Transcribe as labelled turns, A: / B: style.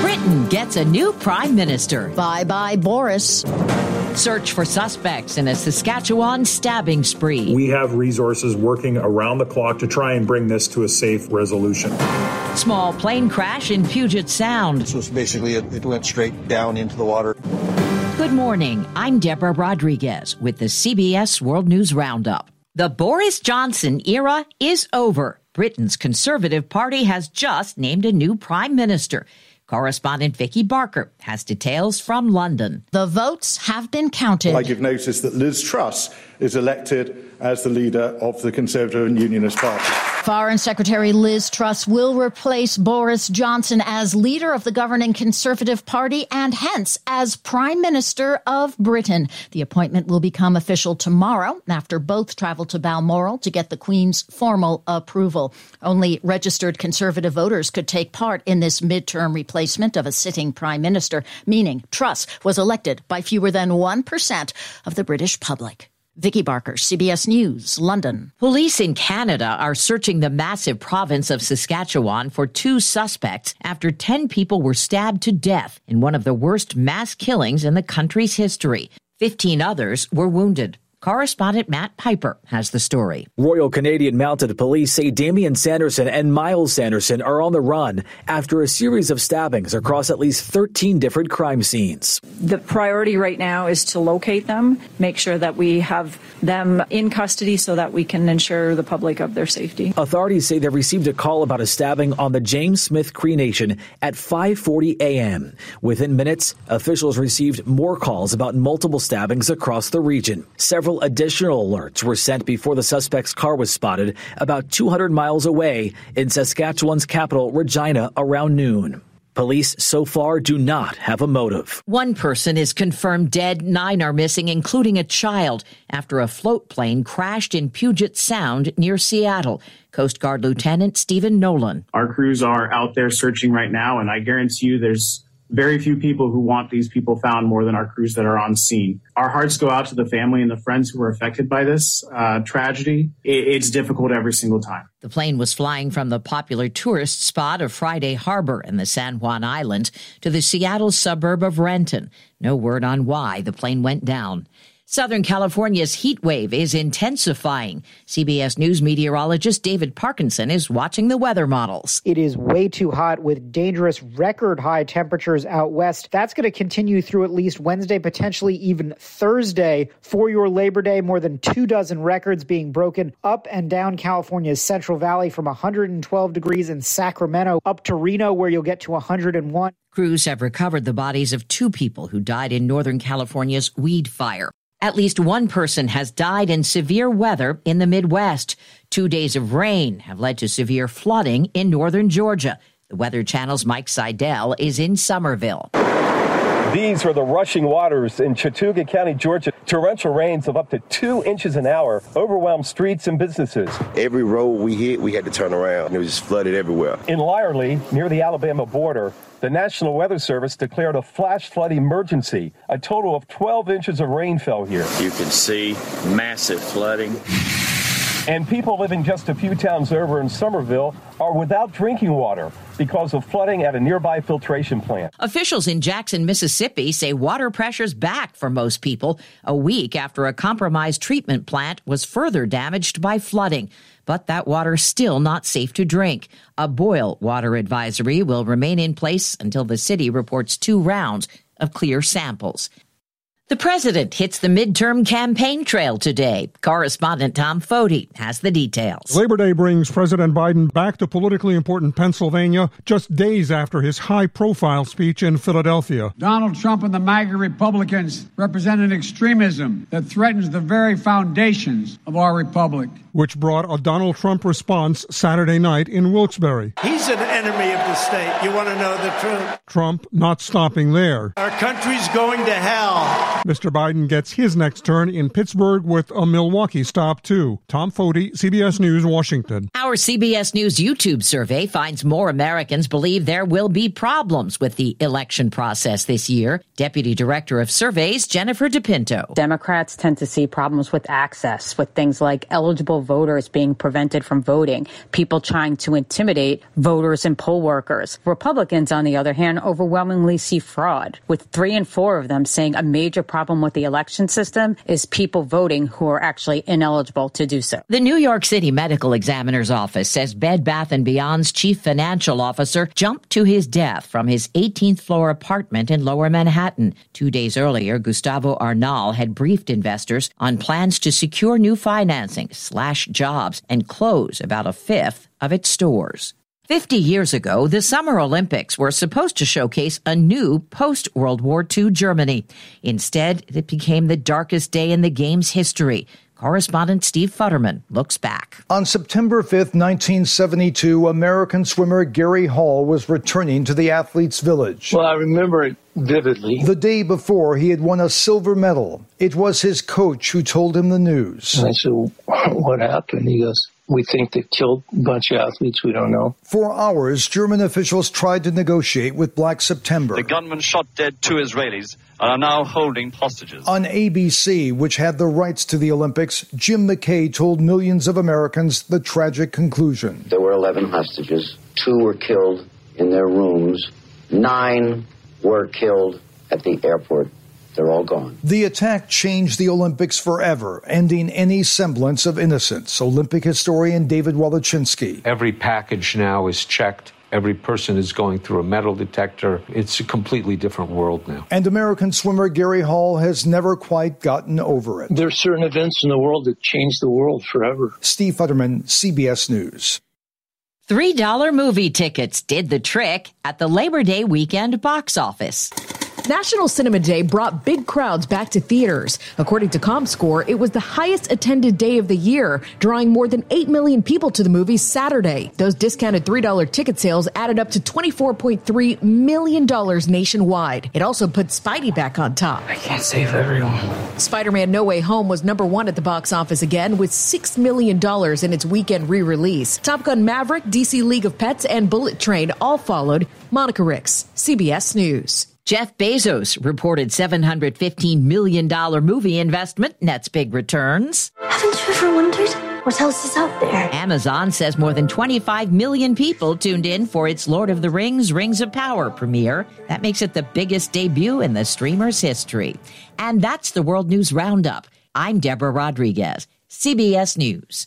A: Britain gets a new prime minister.
B: Bye bye, Boris.
A: Search for suspects in a Saskatchewan stabbing spree.
C: We have resources working around the clock to try and bring this to a safe resolution.
A: Small plane crash in Puget Sound.
D: So basically, it, it went straight down into the water.
A: Good morning. I'm Deborah Rodriguez with the CBS World News Roundup. The Boris Johnson era is over. Britain's Conservative Party has just named a new prime minister. Correspondent Vicky Barker has details from London.
B: The votes have been counted.
E: I give notice that Liz Truss is elected as the leader of the Conservative and Unionist Party.
B: Foreign Secretary Liz Truss will replace Boris Johnson as leader of the governing Conservative Party and hence as Prime Minister of Britain. The appointment will become official tomorrow after both travel to Balmoral to get the Queen's formal approval. Only registered Conservative voters could take part in this midterm replacement of a sitting Prime Minister, meaning Truss was elected by fewer than 1% of the British public. Vicky Barker, CBS News, London.
A: Police in Canada are searching the massive province of Saskatchewan for two suspects after 10 people were stabbed to death in one of the worst mass killings in the country's history. 15 others were wounded. Correspondent Matt Piper has the story.
F: Royal Canadian Mounted Police say Damien Sanderson and Myles Sanderson are on the run after a series of stabbings across at least 13 different crime scenes.
G: The priority right now is to locate them, make sure that we have them in custody so that we can ensure the public of their safety.
F: Authorities say they received a call about a stabbing on the James Smith Cree Nation at 5:40 a.m. Within minutes, officials received more calls about multiple stabbings across the region. Several additional alerts were sent before the suspect's car was spotted about 200 miles away in Saskatchewan's capital, Regina, around noon. Police so far do not have a motive.
A: One person is confirmed dead, nine are missing, including a child, after a float plane crashed in Puget Sound near Seattle. Coast Guard Lieutenant Stephen Nolan.
H: Our crews are out there searching right now, and I guarantee you there's very few people who want these people found more than our crews that are on scene. Our hearts go out to the family and the friends who were affected by this uh, tragedy. It, it's difficult every single time.
A: The plane was flying from the popular tourist spot of Friday Harbor in the San Juan Island to the Seattle suburb of Renton. No word on why the plane went down. Southern California's heat wave is intensifying. CBS News meteorologist David Parkinson is watching the weather models.
I: It is way too hot with dangerous record high temperatures out west. That's going to continue through at least Wednesday, potentially even Thursday. For your Labor Day, more than two dozen records being broken up and down California's Central Valley from 112 degrees in Sacramento up to Reno, where you'll get to 101.
A: Crews have recovered the bodies of two people who died in Northern California's weed fire. At least one person has died in severe weather in the Midwest. Two days of rain have led to severe flooding in northern Georgia. The Weather Channel's Mike Seidel is in Summerville.
J: These are the rushing waters in Chattooga County, Georgia. Torrential rains of up to two inches an hour overwhelmed streets and businesses.
K: Every road we hit, we had to turn around. It was flooded everywhere.
J: In Lyerly, near the Alabama border, the National Weather Service declared a flash flood emergency. A total of 12 inches of rain fell here.
L: You can see massive flooding.
J: And people living just a few towns over in Summerville are without drinking water because of flooding at a nearby filtration plant.
A: Officials in Jackson, Mississippi say water pressure's back for most people a week after a compromised treatment plant was further damaged by flooding. But that water's still not safe to drink. A boil water advisory will remain in place until the city reports two rounds of clear samples. The president hits the midterm campaign trail today. Correspondent Tom Foti has the details.
M: Labor Day brings President Biden back to politically important Pennsylvania just days after his high profile speech in Philadelphia.
N: Donald Trump and the MAGA Republicans represent an extremism that threatens the very foundations of our republic.
M: Which brought a Donald Trump response Saturday night in Wilkes-Barre.
O: He's an enemy of the state. You want to know the truth?
M: Trump not stopping there.
O: Our country's going to hell.
M: Mr. Biden gets his next turn in Pittsburgh with a Milwaukee stop, too. Tom Foti, CBS News, Washington.
A: Our CBS News YouGov survey finds more Americans believe there will be problems with the election process this year. Deputy Director of Surveys, Jennifer DePinto.
P: Democrats tend to see problems with access, with things like eligible voters being prevented from voting, people trying to intimidate voters and poll workers. Republicans, on the other hand, overwhelmingly see fraud, with three and four of them saying a major problem with the election system is people voting who are actually ineligible to do so.
A: The New York City Medical Examiner's Office says Bed Bath & Beyond's chief financial officer jumped to his death from his 18th floor apartment in Lower Manhattan. Two days earlier, Gustavo Arnal had briefed investors on plans to secure new financing, slash jobs, and close about a fifth of its stores. 50 years ago, the Summer Olympics were supposed to showcase a new post World War II Germany. Instead, it became the darkest day in the game's history. Correspondent Steve Futterman looks back.
Q: On September 5th, 1972, American swimmer Gary Hall was returning to the athletes' village.
R: Well, I remember it vividly.
Q: The day before, he had won a silver medal. It was his coach who told him the news.
R: And I said, What happened? He goes, we think they killed a bunch of athletes. We don't know.
Q: For hours, German officials tried to negotiate with Black September.
S: The gunmen shot dead two Israelis and are now holding hostages.
Q: On ABC, which had the rights to the Olympics, Jim McKay told millions of Americans the tragic conclusion.
T: There were 11 hostages. Two were killed in their rooms. Nine were killed at the airport. They're all gone.
Q: The attack changed the Olympics forever, ending any semblance of innocence. Olympic historian David Wallechinsky.
U: Every package now is checked. Every person is going through a metal detector. It's a completely different world now.
Q: And American swimmer Gary Hall has never quite gotten over it.
R: There are certain events in the world that change the world forever.
Q: Steve Futterman, CBS News.
A: $3 movie tickets did the trick at the Labor Day weekend box office.
V: National Cinema Day brought big crowds back to theaters. According to ComScore, it was the highest attended day of the year, drawing more than 8 million people to the movies Saturday. Those discounted $3 ticket sales added up to $24.3 million nationwide. It also put Spidey back on top.
R: I can't save everyone.
V: Spider Man No Way Home was number one at the box office again with $6 million in its weekend re release. Top Gun Maverick, DC League of Pets, and Bullet Train all followed. Monica Ricks, CBS News.
A: Jeff Bezos reported $715 million movie investment nets big returns.
W: Haven't you ever wondered what else is out there?
A: Amazon says more than 25 million people tuned in for its Lord of the Rings Rings of Power premiere. That makes it the biggest debut in the streamer's history. And that's the World News Roundup. I'm Deborah Rodriguez, CBS News.